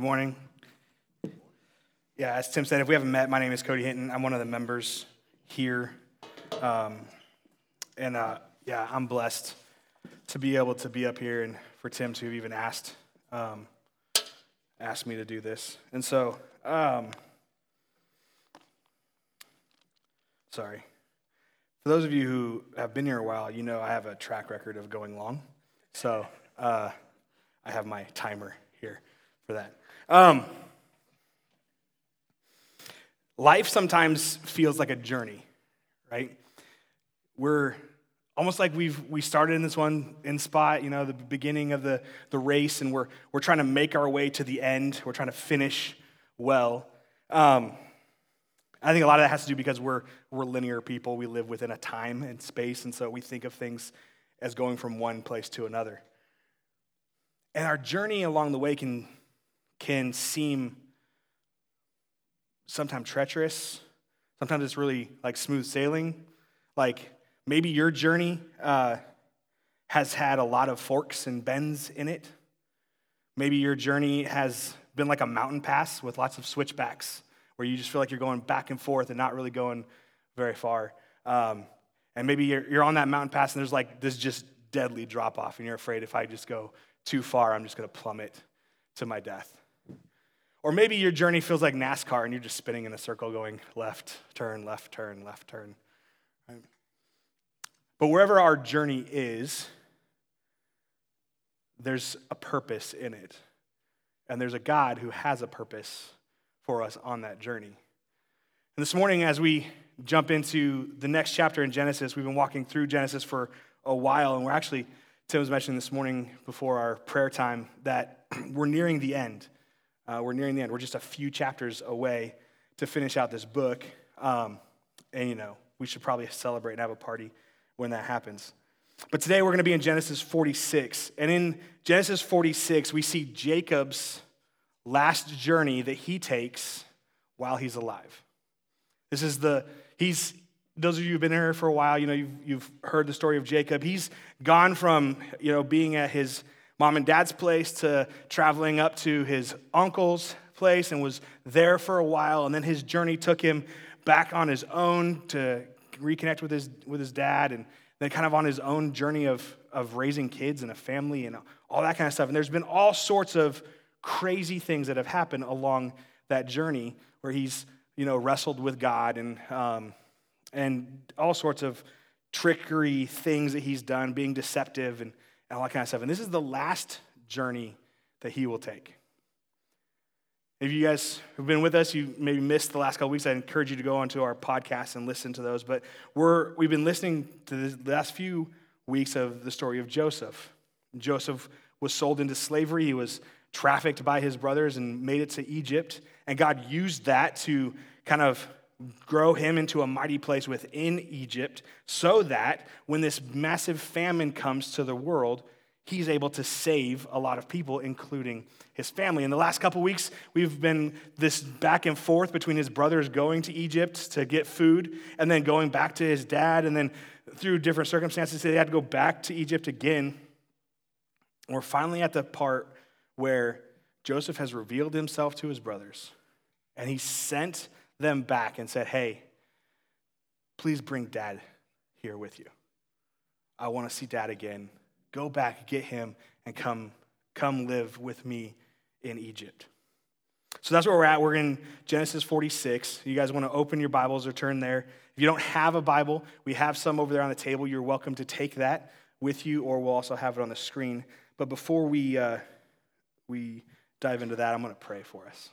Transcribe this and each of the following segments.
Good morning. Yeah, as Tim said, if we haven't met, my name is Cody Hinton. I'm one of the members here. Um, and uh, yeah, I'm blessed to be able to be up here and for Tim to have even asked, um, asked me to do this. And so, um, sorry. For those of you who have been here a while, you know I have a track record of going long. So uh, I have my timer here for that. Um, life sometimes feels like a journey, right? We're almost like we've we started in this one in spot, you know, the beginning of the, the race, and we're we're trying to make our way to the end. We're trying to finish well. Um, I think a lot of that has to do because we're we're linear people. We live within a time and space, and so we think of things as going from one place to another. And our journey along the way can can seem sometimes treacherous. Sometimes it's really like smooth sailing. Like maybe your journey uh, has had a lot of forks and bends in it. Maybe your journey has been like a mountain pass with lots of switchbacks where you just feel like you're going back and forth and not really going very far. Um, and maybe you're, you're on that mountain pass and there's like this just deadly drop off, and you're afraid if I just go too far, I'm just going to plummet to my death. Or maybe your journey feels like NASCAR and you're just spinning in a circle going left, turn, left, turn, left, turn. Right? But wherever our journey is, there's a purpose in it. And there's a God who has a purpose for us on that journey. And this morning, as we jump into the next chapter in Genesis, we've been walking through Genesis for a while, and we're actually, Tim was mentioning this morning before our prayer time that we're nearing the end. Uh, we're nearing the end. We're just a few chapters away to finish out this book. Um, and, you know, we should probably celebrate and have a party when that happens. But today we're going to be in Genesis 46. And in Genesis 46, we see Jacob's last journey that he takes while he's alive. This is the, he's, those of you who've been here for a while, you know, you've, you've heard the story of Jacob. He's gone from, you know, being at his mom and dad's place to traveling up to his uncle's place and was there for a while. And then his journey took him back on his own to reconnect with his, with his dad and then kind of on his own journey of, of raising kids and a family and all that kind of stuff. And there's been all sorts of crazy things that have happened along that journey where he's, you know, wrestled with God and, um, and all sorts of trickery things that he's done, being deceptive and all that kind of stuff. And this is the last journey that he will take. If you guys have been with us, you maybe missed the last couple weeks, I encourage you to go onto our podcast and listen to those. But we're, we've been listening to the last few weeks of the story of Joseph. Joseph was sold into slavery. He was trafficked by his brothers and made it to Egypt. And God used that to kind of grow him into a mighty place within Egypt so that when this massive famine comes to the world, he's able to save a lot of people, including his family. In the last couple weeks, we've been this back and forth between his brothers going to Egypt to get food and then going back to his dad, and then through different circumstances, they had to go back to Egypt again. we're finally at the part where Joseph has revealed himself to his brothers, and he sent them back and said, Hey, please bring dad here with you. I want to see dad again. Go back, get him, and come, come live with me in Egypt. So that's where we're at. We're in Genesis 46. You guys want to open your Bibles or turn there. If you don't have a Bible, we have some over there on the table. You're welcome to take that with you, or we'll also have it on the screen. But before we, uh, we dive into that, I'm going to pray for us.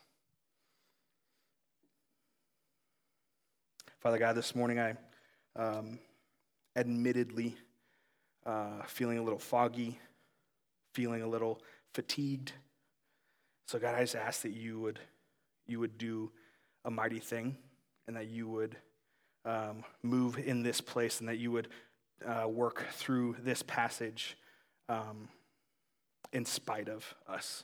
Father God, this morning I um, admittedly uh, feeling a little foggy, feeling a little fatigued. So God, I just ask that you would you would do a mighty thing, and that you would um, move in this place, and that you would uh, work through this passage um, in spite of us.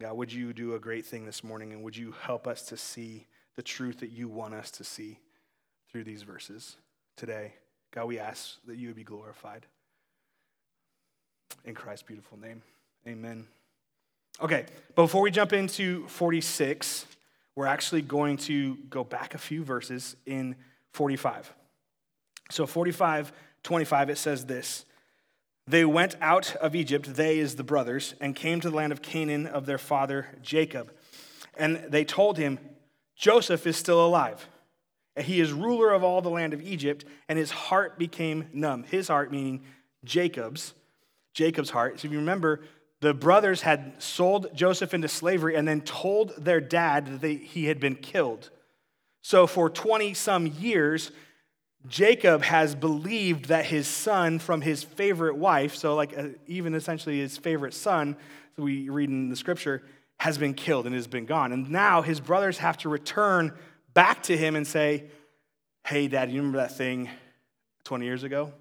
God, would you do a great thing this morning, and would you help us to see the truth that you want us to see through these verses today. God, we ask that you would be glorified. In Christ's beautiful name, amen. Okay, but before we jump into 46, we're actually going to go back a few verses in 45. So 45, 25, it says this. They went out of Egypt, they is the brothers, and came to the land of Canaan of their father Jacob. And they told him, Joseph is still alive. And he is ruler of all the land of Egypt, and his heart became numb. His heart, meaning Jacob's, Jacob's heart. So if you remember, the brothers had sold Joseph into slavery and then told their dad that they, he had been killed. So for 20 some years, Jacob has believed that his son from his favorite wife, so like uh, even essentially his favorite son, we read in the scripture, has been killed and has been gone. And now his brothers have to return back to him and say, Hey, dad, you remember that thing 20 years ago?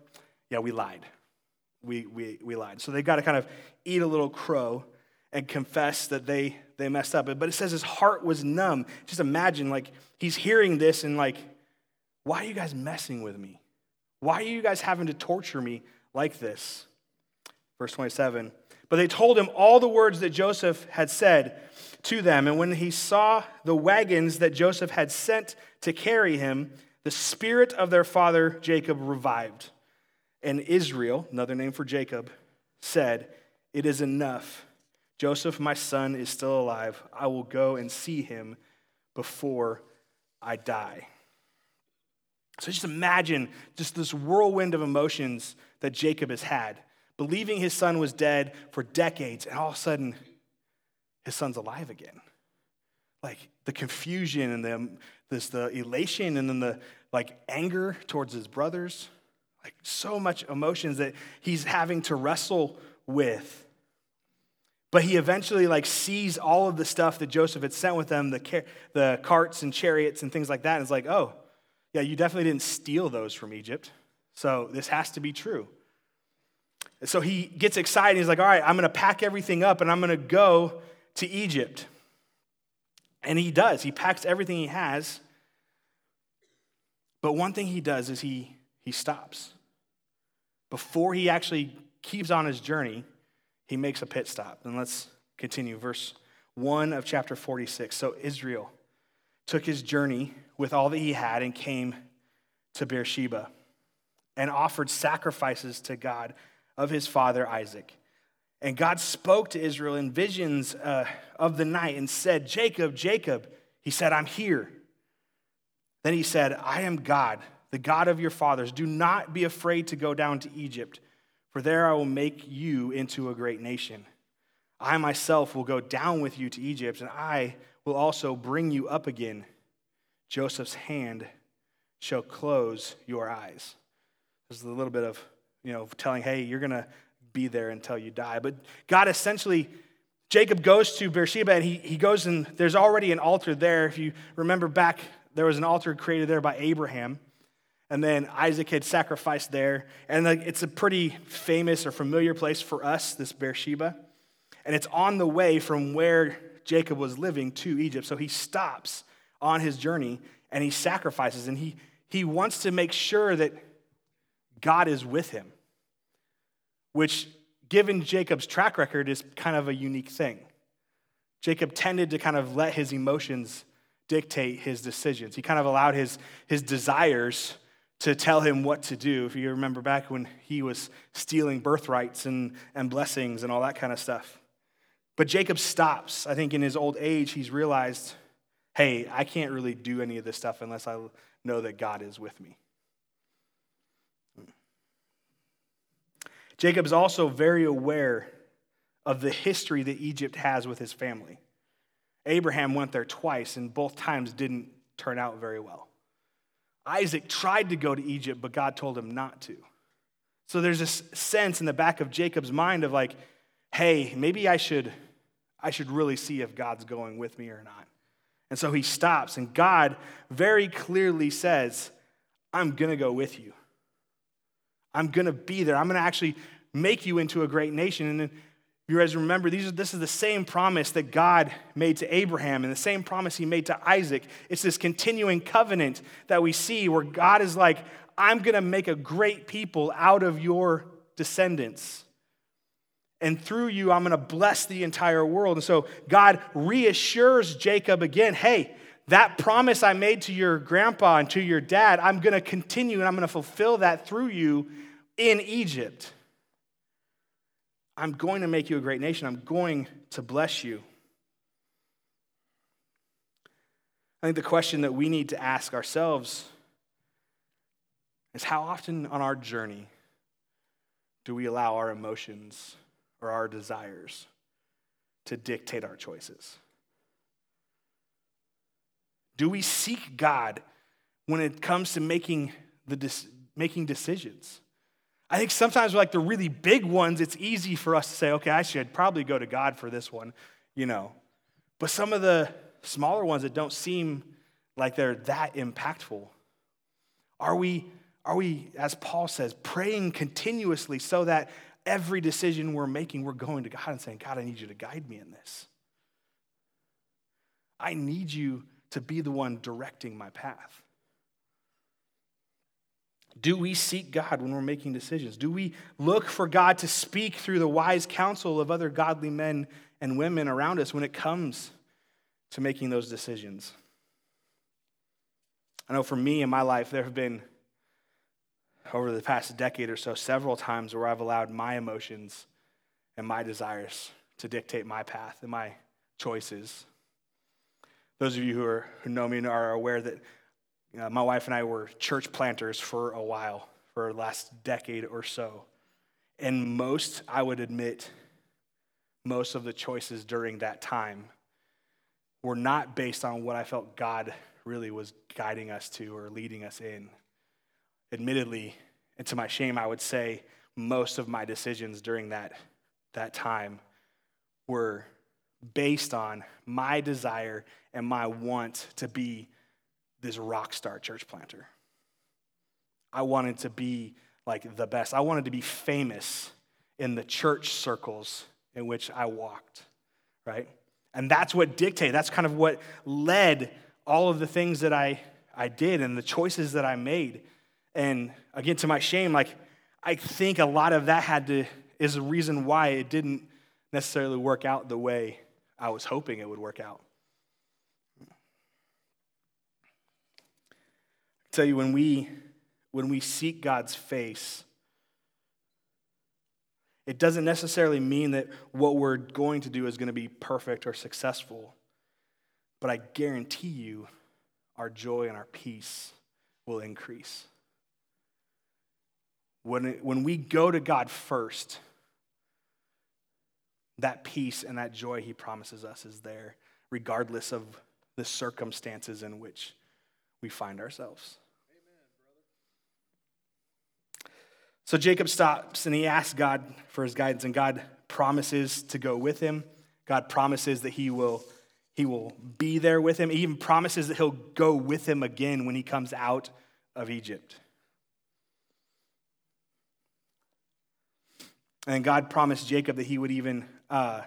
Yeah, we lied. We, we, we lied. So they've got to kind of eat a little crow and confess that they, they messed up. But it says his heart was numb. Just imagine, like, he's hearing this and, like, why are you guys messing with me? Why are you guys having to torture me like this? Verse 27. But they told him all the words that Joseph had said to them. And when he saw the wagons that Joseph had sent to carry him, the spirit of their father Jacob revived. And Israel, another name for Jacob, said, It is enough. Joseph, my son, is still alive. I will go and see him before I die. So just imagine just this whirlwind of emotions that Jacob has had, believing his son was dead for decades, and all of a sudden, his son's alive again. Like the confusion and the, this, the elation and then the like anger towards his brothers, like so much emotions that he's having to wrestle with. But he eventually like sees all of the stuff that Joseph had sent with them, the, the carts and chariots and things like that, and is like, oh, yeah, you definitely didn't steal those from Egypt. So this has to be true. So he gets excited. He's like, all right, I'm going to pack everything up and I'm going to go to Egypt. And he does. He packs everything he has. But one thing he does is he, he stops. Before he actually keeps on his journey, he makes a pit stop. And let's continue. Verse 1 of chapter 46. So Israel took his journey with all that he had and came to Beersheba and offered sacrifices to God of his father Isaac. And God spoke to Israel in visions uh, of the night and said, Jacob, Jacob. He said, I'm here. Then he said, I am God, the God of your fathers. Do not be afraid to go down to Egypt, for there I will make you into a great nation. I myself will go down with you to Egypt, and I will also bring you up again. Joseph's hand shall close your eyes. This is a little bit of, you know, telling, hey, you're going to be there until you die. But God essentially, Jacob goes to Beersheba and he, he goes and there's already an altar there. If you remember back, there was an altar created there by Abraham. And then Isaac had sacrificed there. And it's a pretty famous or familiar place for us, this Beersheba. And it's on the way from where Jacob was living to Egypt. So he stops on his journey and he sacrifices and he, he wants to make sure that God is with him, which, given Jacob's track record, is kind of a unique thing. Jacob tended to kind of let his emotions dictate his decisions. He kind of allowed his, his desires to tell him what to do. If you remember back when he was stealing birthrights and, and blessings and all that kind of stuff. But Jacob stops. I think in his old age, he's realized hey, I can't really do any of this stuff unless I know that God is with me. Jacob is also very aware of the history that Egypt has with his family. Abraham went there twice, and both times didn't turn out very well. Isaac tried to go to Egypt, but God told him not to. So there's this sense in the back of Jacob's mind of like, hey, maybe I should, I should really see if God's going with me or not. And so he stops, and God very clearly says, I'm going to go with you. I'm going to be there. I'm going to actually make you into a great nation. And then you guys remember, these are, this is the same promise that God made to Abraham and the same promise he made to Isaac. It's this continuing covenant that we see where God is like, I'm going to make a great people out of your descendants. and through you, I'm going to bless the entire world. And so God reassures Jacob again hey, that promise I made to your grandpa and to your dad, I'm going to continue and I'm going to fulfill that through you in Egypt. I'm going to make you a great nation. I'm going to bless you. I think the question that we need to ask ourselves is how often on our journey do we allow our emotions or our desires to dictate our choices? Do we seek God when it comes to making, the, making decisions? I think sometimes, like the really big ones, it's easy for us to say, okay, I should probably go to God for this one, you know. But some of the smaller ones that don't seem like they're that impactful, are we, are we, as Paul says, praying continuously so that every decision we're making, we're going to God and saying, God, I need you to guide me in this. I need you to be the one directing my path. Do we seek God when we're making decisions? Do we look for God to speak through the wise counsel of other godly men and women around us when it comes to making those decisions? I know for me in my life, there have been, over the past decade or so, several times where I've allowed my emotions and my desires to dictate my path and my choices. Those of you who, are, who know me are aware that uh, my wife and I were church planters for a while, for the last decade or so. And most, I would admit, most of the choices during that time were not based on what I felt God really was guiding us to or leading us in. Admittedly, and to my shame, I would say most of my decisions during that, that time were based on my desire and my want to be this rock star church planter. I wanted to be like the best. I wanted to be famous in the church circles in which I walked, right? And that's what dictated, that's kind of what led all of the things that I, I did and the choices that I made. And again, to my shame, like I think a lot of that had to is a reason why it didn't necessarily work out the way I was hoping it would work out. I tell you, when we, when we seek God's face, it doesn't necessarily mean that what we're going to do is going to be perfect or successful. But I guarantee you, our joy and our peace will increase. When, it, when we go to God first, that peace and that joy He promises us is there, regardless of the circumstances in which we find ourselves. so Jacob stops and he asks God for his guidance, and God promises to go with him. God promises that he will, he will be there with him. He even promises that he'll go with him again when he comes out of Egypt. And God promised Jacob that he would even uh,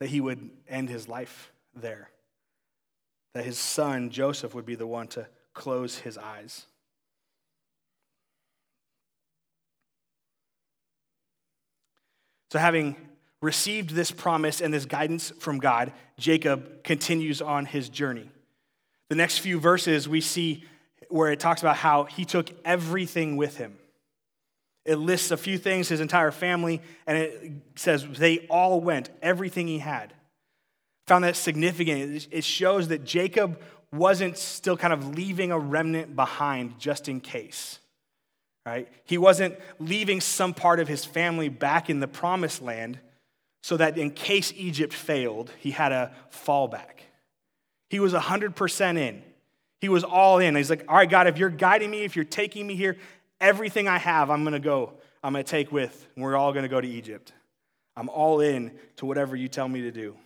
that he would end his life there that his son, Joseph, would be the one to close his eyes. So, having received this promise and this guidance from God, Jacob continues on his journey. The next few verses we see where it talks about how he took everything with him. It lists a few things, his entire family, and it says they all went, everything he had found that significant. It shows that Jacob wasn't still kind of leaving a remnant behind just in case. Right? He wasn't leaving some part of his family back in the promised land so that in case Egypt failed, he had a fallback. He was 100% in. He was all in. He's like, all right, God, if you're guiding me, if you're taking me here, everything I have, I'm going to go. I'm going to take with. And we're all going to go to Egypt. I'm all in to whatever you tell me to do.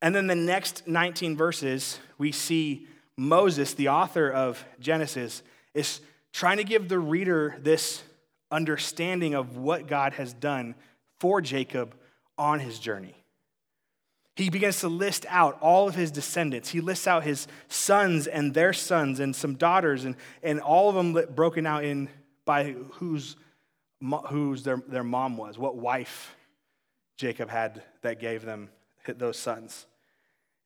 And then the next 19 verses, we see Moses, the author of Genesis, is trying to give the reader this understanding of what God has done for Jacob on his journey. He begins to list out all of his descendants. He lists out his sons and their sons and some daughters, and, and all of them broken out in by whose whose their, their mom was, what wife Jacob had that gave them those sons.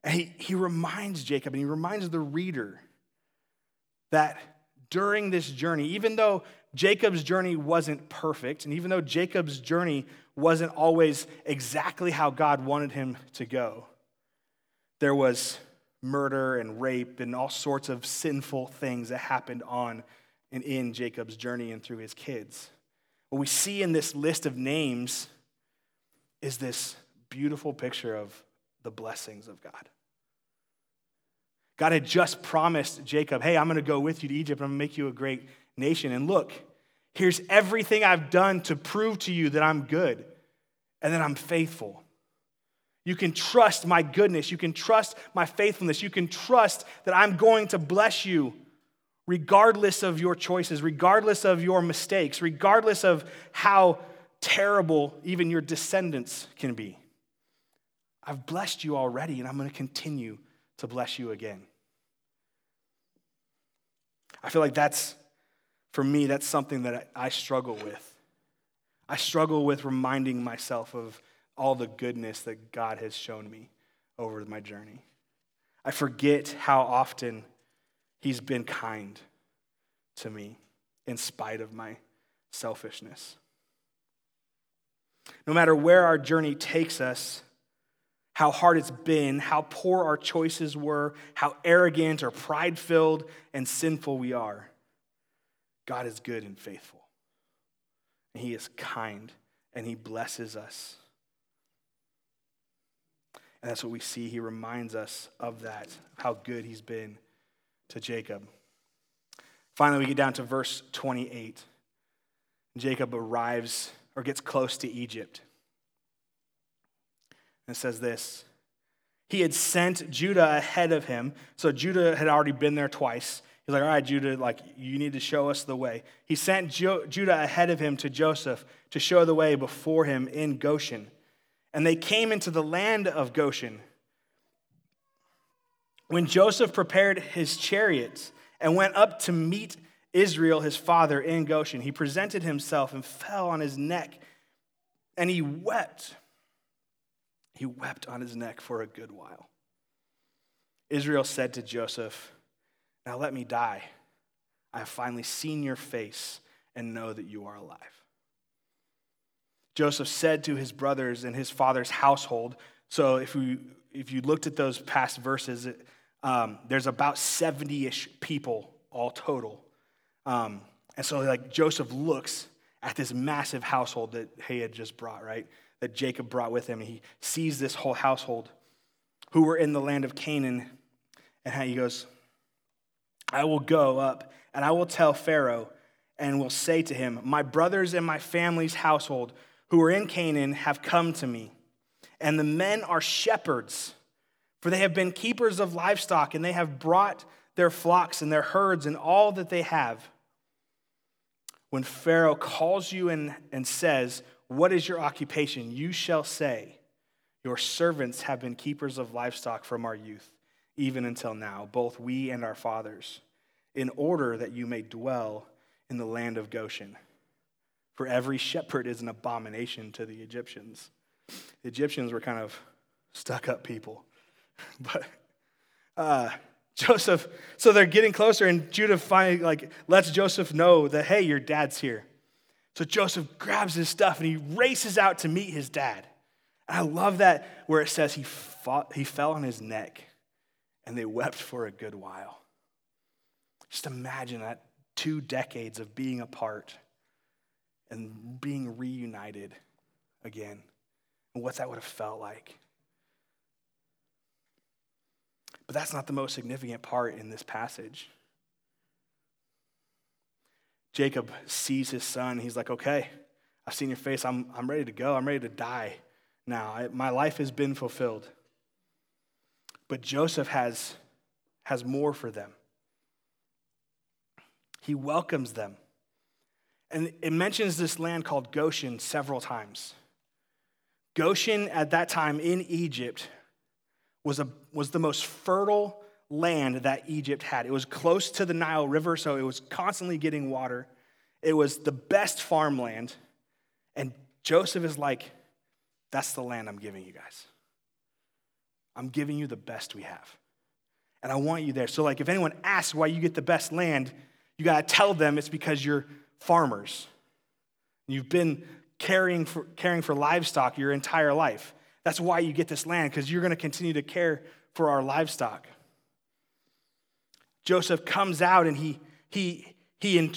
And he, he reminds Jacob and he reminds the reader that during this journey, even though Jacob's journey wasn't perfect, and even though Jacob's journey wasn't always exactly how God wanted him to go, there was murder and rape and all sorts of sinful things that happened on and in Jacob's journey and through his kids. What we see in this list of names is this beautiful picture of the blessings of God. God had just promised Jacob, hey, I'm going to go with you to Egypt. I'm going to make you a great nation. And look, here's everything I've done to prove to you that I'm good and that I'm faithful. You can trust my goodness. You can trust my faithfulness. You can trust that I'm going to bless you regardless of your choices, regardless of your mistakes, regardless of how terrible even your descendants can be. I've blessed you already, and I'm going to continue to bless you again. I feel like that's, for me, that's something that I struggle with. I struggle with reminding myself of all the goodness that God has shown me over my journey. I forget how often He's been kind to me in spite of my selfishness. No matter where our journey takes us, how hard it's been, how poor our choices were, how arrogant or pride filled and sinful we are, God is good and faithful. And He is kind and He blesses us. And that's what we see. He reminds us of that, how good He's been to Jacob. Finally, we get down to verse 28. Jacob arrives or gets close to Egypt. And says this He had sent Judah ahead of him. So Judah had already been there twice. He's like, All right, Judah, like, you need to show us the way. He sent jo- Judah ahead of him to Joseph to show the way before him in Goshen. And they came into the land of Goshen. When Joseph prepared his chariots and went up to meet Israel, his father, in Goshen, he presented himself and fell on his neck, and he wept. He wept on his neck for a good while. Israel said to Joseph, Now let me die. I have finally seen your face and know that you are alive. Joseph said to his brothers and his father's household, so if you, if you looked at those past verses, um, there's about 70 ish people all total. Um, and so, like, Joseph looks at this massive household that he had just brought, right? that Jacob brought with him. He sees this whole household who were in the land of Canaan, and he goes, I will go up and I will tell Pharaoh and will say to him, My brothers and my family's household who are in Canaan have come to me, and the men are shepherds, for they have been keepers of livestock, and they have brought their flocks and their herds and all that they have. When Pharaoh calls you and, and says, what is your occupation? You shall say, Your servants have been keepers of livestock from our youth, even until now, both we and our fathers, in order that you may dwell in the land of Goshen. For every shepherd is an abomination to the Egyptians. The Egyptians were kind of stuck up people. But uh, Joseph, so they're getting closer, and Judah finally like lets Joseph know that, hey, your dad's here. So Joseph grabs his stuff and he races out to meet his dad. And I love that where it says he, fought, he fell on his neck and they wept for a good while. Just imagine that two decades of being apart and being reunited again and what that would have felt like. But that's not the most significant part in this passage. Jacob sees his son. He's like, okay, I've seen your face. I'm, I'm ready to go. I'm ready to die now. I, my life has been fulfilled. But Joseph has, has more for them. He welcomes them. And it mentions this land called Goshen several times. Goshen at that time in Egypt was, a, was the most fertile land that Egypt had. It was close to the Nile River, so it was constantly getting water. It was the best farmland. And Joseph is like, That's the land I'm giving you guys. I'm giving you the best we have. And I want you there. So, like, if anyone asks why you get the best land, you got to tell them it's because you're farmers. You've been caring for, caring for livestock your entire life. That's why you get this land, because you're going to continue to care for our livestock. Joseph comes out and he, he, he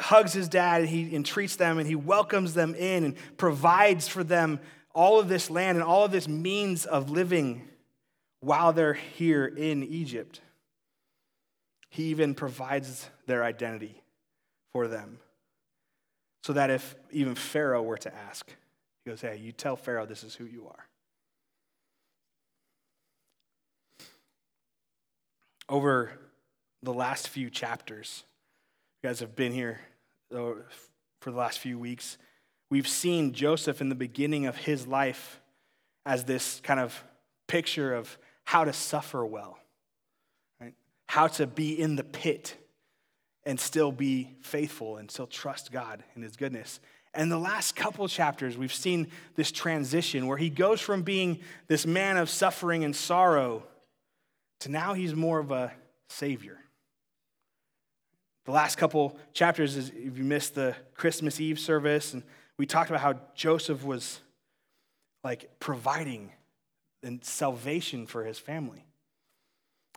hugs his dad and he entreats them and he welcomes them in and provides for them all of this land and all of this means of living while they're here in Egypt. He even provides their identity for them. So that if even Pharaoh were to ask, he goes, Hey, you tell Pharaoh this is who you are. Over the last few chapters, you guys have been here uh, for the last few weeks. We've seen Joseph in the beginning of his life as this kind of picture of how to suffer well, right? how to be in the pit and still be faithful and still trust God in His goodness. And the last couple chapters, we've seen this transition where he goes from being this man of suffering and sorrow to now he's more of a savior. The last couple chapters, is, if you missed the Christmas Eve service, and we talked about how Joseph was like providing and salvation for his family.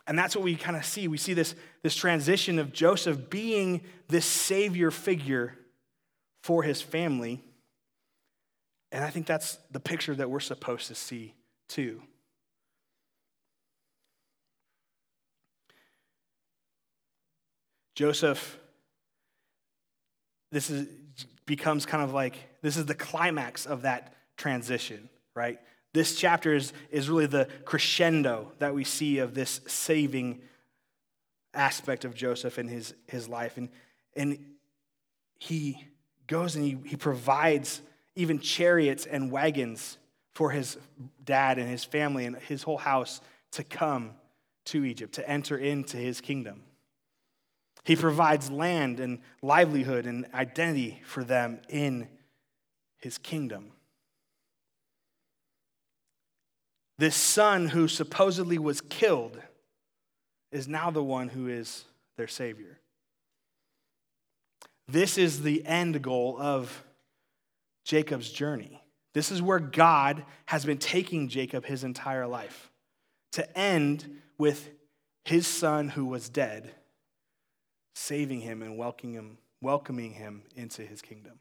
And that's what we kind of see. We see this, this transition of Joseph being this savior figure for his family. And I think that's the picture that we're supposed to see too. Joseph, this is, becomes kind of like this is the climax of that transition, right? This chapter is, is really the crescendo that we see of this saving aspect of Joseph and his, his life. And, and he goes and he, he provides even chariots and wagons for his dad and his family and his whole house to come to Egypt, to enter into his kingdom. He provides land and livelihood and identity for them in his kingdom. This son who supposedly was killed is now the one who is their Savior. This is the end goal of Jacob's journey. This is where God has been taking Jacob his entire life to end with his son who was dead, saving him and welcoming him, into his kingdom.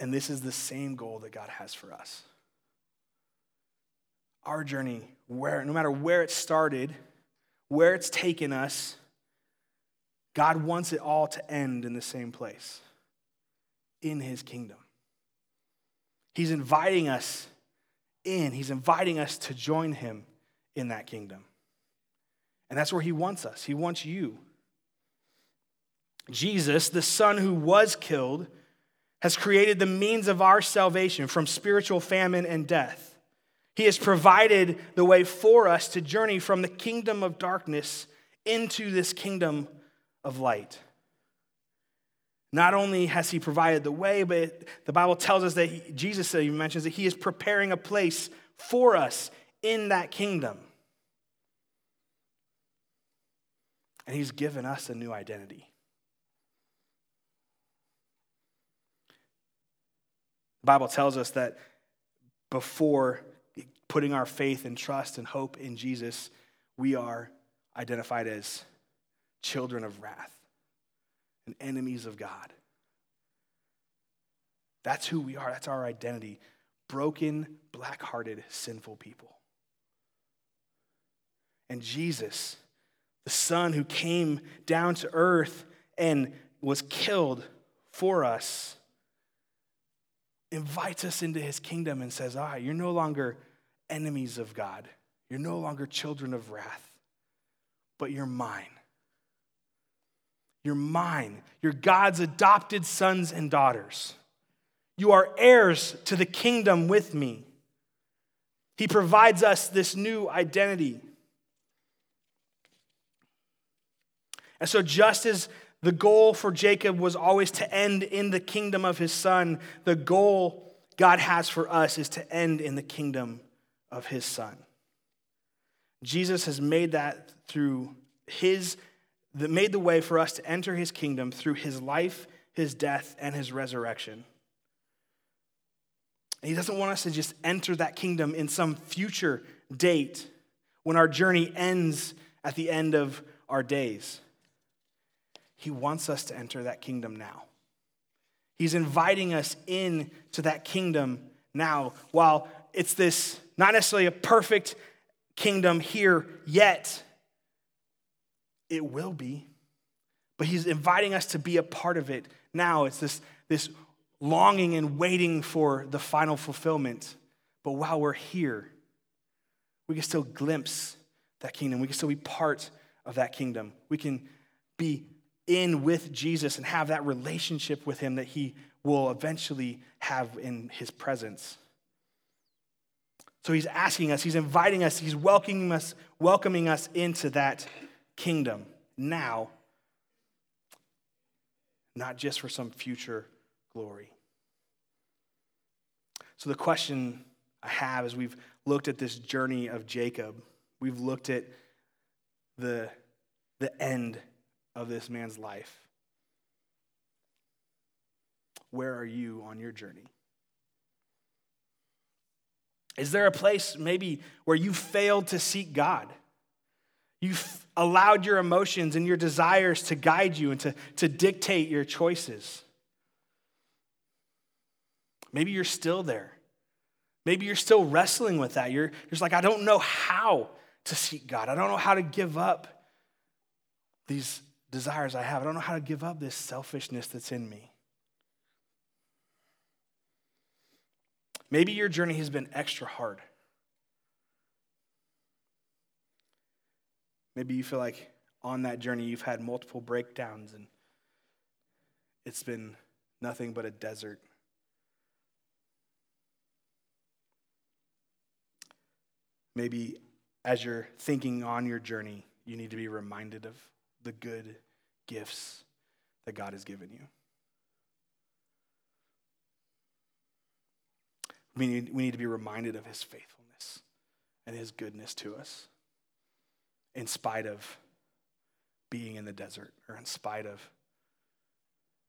And this is the same goal that God has for us our journey, where, no matter where it started, where it's taken us, God wants it all to end in the same place in his kingdom. He's inviting us in, he's inviting us to join him in that kingdom. And that's where he wants us. He wants you. Jesus, the son who was killed, has created the means of our salvation from spiritual famine and death. He has provided the way for us to journey from the kingdom of darkness into this kingdom of light. Not only has he provided the way, but the Bible tells us that he, Jesus he mentions that he is preparing a place for us in that kingdom. And he's given us a new identity. The Bible tells us that before putting our faith and trust and hope in Jesus, we are identified as children of wrath and enemies of God. That's who we are. That's our identity. Broken, black hearted, sinful people. And Jesus, the Son who came down to earth and was killed for us, invites us into his kingdom and says, Ah, you're no longer enemies of God. You're no longer children of wrath, but you're mine. You're mine. You're God's adopted sons and daughters. You are heirs to the kingdom with me. He provides us this new identity. And so, just as The goal for Jacob was always to end in the kingdom of his son. The goal God has for us is to end in the kingdom of his son. Jesus has made that through his that made the way for us to enter his kingdom through his life, his death, and his resurrection. And he doesn't want us to just enter that kingdom in some future date when our journey ends at the end of our days. He wants us to enter that kingdom now. He's inviting us in to that kingdom now. While it's this not necessarily a perfect kingdom here yet, it will be. But he's inviting us to be a part of it now. It's this, this longing and waiting for the final fulfillment. But while we're here, we can still glimpse that kingdom. We can still be part of that kingdom. We can be in with Jesus and have that relationship with him that he will eventually have in his presence. So he's asking us, he's inviting us, he's welcoming us, welcoming us into that kingdom now, not just for some future glory. So the question I have as we've looked at this journey of Jacob, we've looked at the, the end of this man's life. Where are you on your journey? Is there a place maybe where you failed to seek God? You've allowed your emotions and your desires to guide you and to, to dictate your choices. Maybe you're still there. Maybe you're still wrestling with that. You're, you're just like, I don't know how to seek God. I don't know how to give up these desires I have. I don't know how to give up this selfishness that's in me. Maybe your journey has been extra hard. Maybe you feel like on that journey you've had multiple breakdowns and it's been nothing but a desert. Maybe as you're thinking on your journey, you need to be reminded of the good gifts that God has given you. We need, we need to be reminded of his faithfulness and his goodness to us in spite of being in the desert or in spite of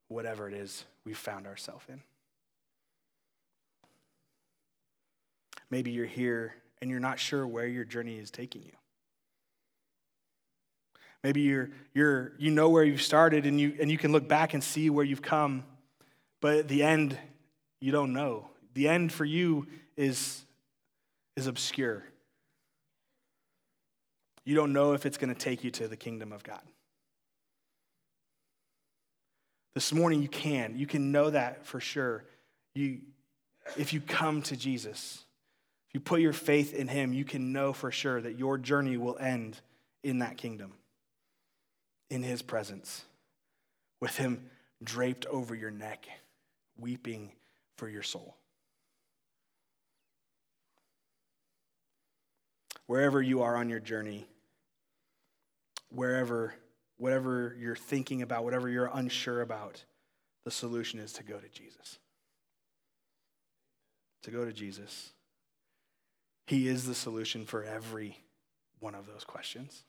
whatever it is we've found ourselves in. Maybe you're here and you're not sure where your journey is taking you. Maybe you're, you're, you know where you've started and you, and you can look back and see where you've come, but at the end, you don't know. The end for you is, is obscure. You don't know if it's going to take you to the kingdom of God. This morning, you can. You can know that for sure. You, if you come to Jesus, if you put your faith in Him, you can know for sure that your journey will end in that kingdom in his presence, with him draped over your neck, weeping for your soul. Wherever you are on your journey, wherever, whatever you're thinking about, whatever you're unsure about, the solution is to go to Jesus. To go to Jesus. He is the solution for every one of those questions.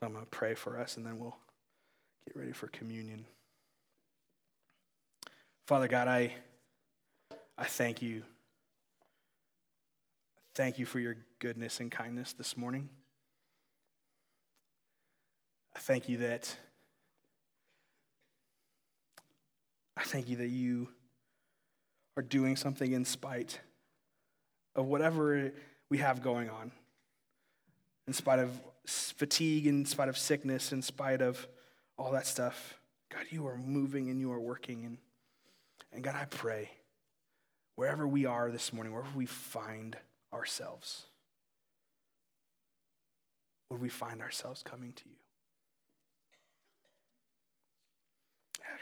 So I'm going to pray for us and then we'll get ready for communion. Father God, I, I thank you. Thank you for your goodness and kindness this morning. I thank you that I thank you that you are doing something in spite of whatever we have going on, in spite of fatigue, in spite of sickness, in spite of all that stuff. God, you are moving and you are working. And, and God, I pray wherever we are this morning, wherever we find ourselves, would we find ourselves coming to you?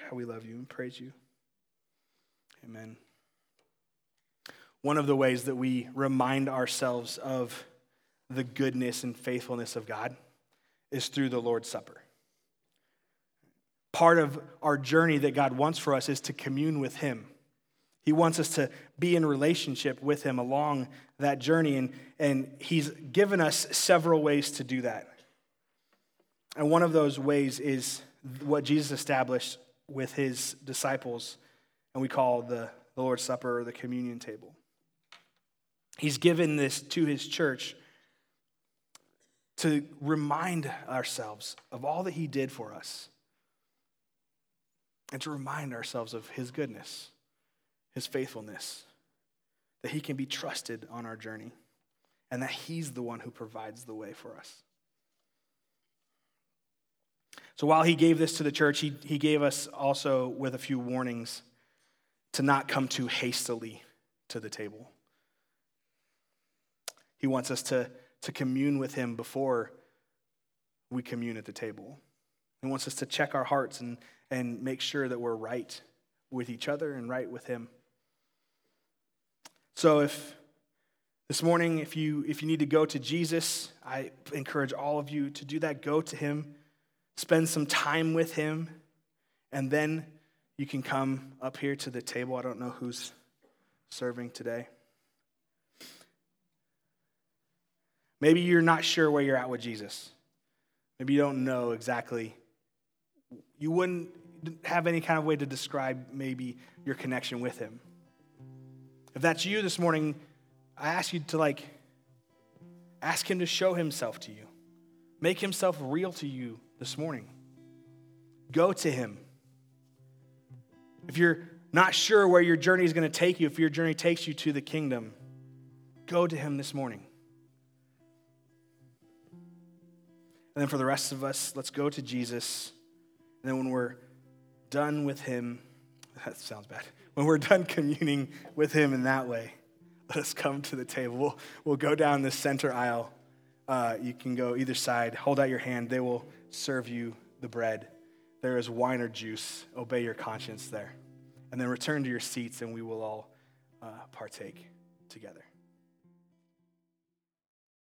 God, we love you and praise you. Amen. One of the ways that we remind ourselves of the goodness and faithfulness of God is through the Lord's Supper. Part of our journey that God wants for us is to commune with Him. He wants us to be in relationship with Him along that journey, and, and He's given us several ways to do that. And one of those ways is what Jesus established with His disciples, and we call the, the Lord's Supper or the communion table. He's given this to His church to remind ourselves of all that He did for us and to remind ourselves of His goodness, His faithfulness, that He can be trusted on our journey, and that He's the one who provides the way for us. So while He gave this to the church, He, he gave us also with a few warnings to not come too hastily to the table. He wants us to to commune with Him before we commune at the table. He wants us to check our hearts and, and make sure that we're right with each other and right with Him. So, if this morning, if you, if you need to go to Jesus, I encourage all of you to do that. Go to Him, spend some time with Him, and then you can come up here to the table. I don't know who's serving today. Maybe you're not sure where you're at with Jesus. Maybe you don't know exactly. You wouldn't have any kind of way to describe maybe your connection with him. If that's you this morning, I ask you to like ask him to show himself to you. Make himself real to you this morning. Go to him. If you're not sure where your journey is going to take you, if your journey takes you to the kingdom, go to him this morning. And then for the rest of us, let's go to Jesus. And then when we're done with him, that sounds bad. When we're done communing with him in that way, let us come to the table. We'll, we'll go down the center aisle. Uh, you can go either side, hold out your hand. They will serve you the bread. There is wine or juice. Obey your conscience there. And then return to your seats, and we will all uh, partake together.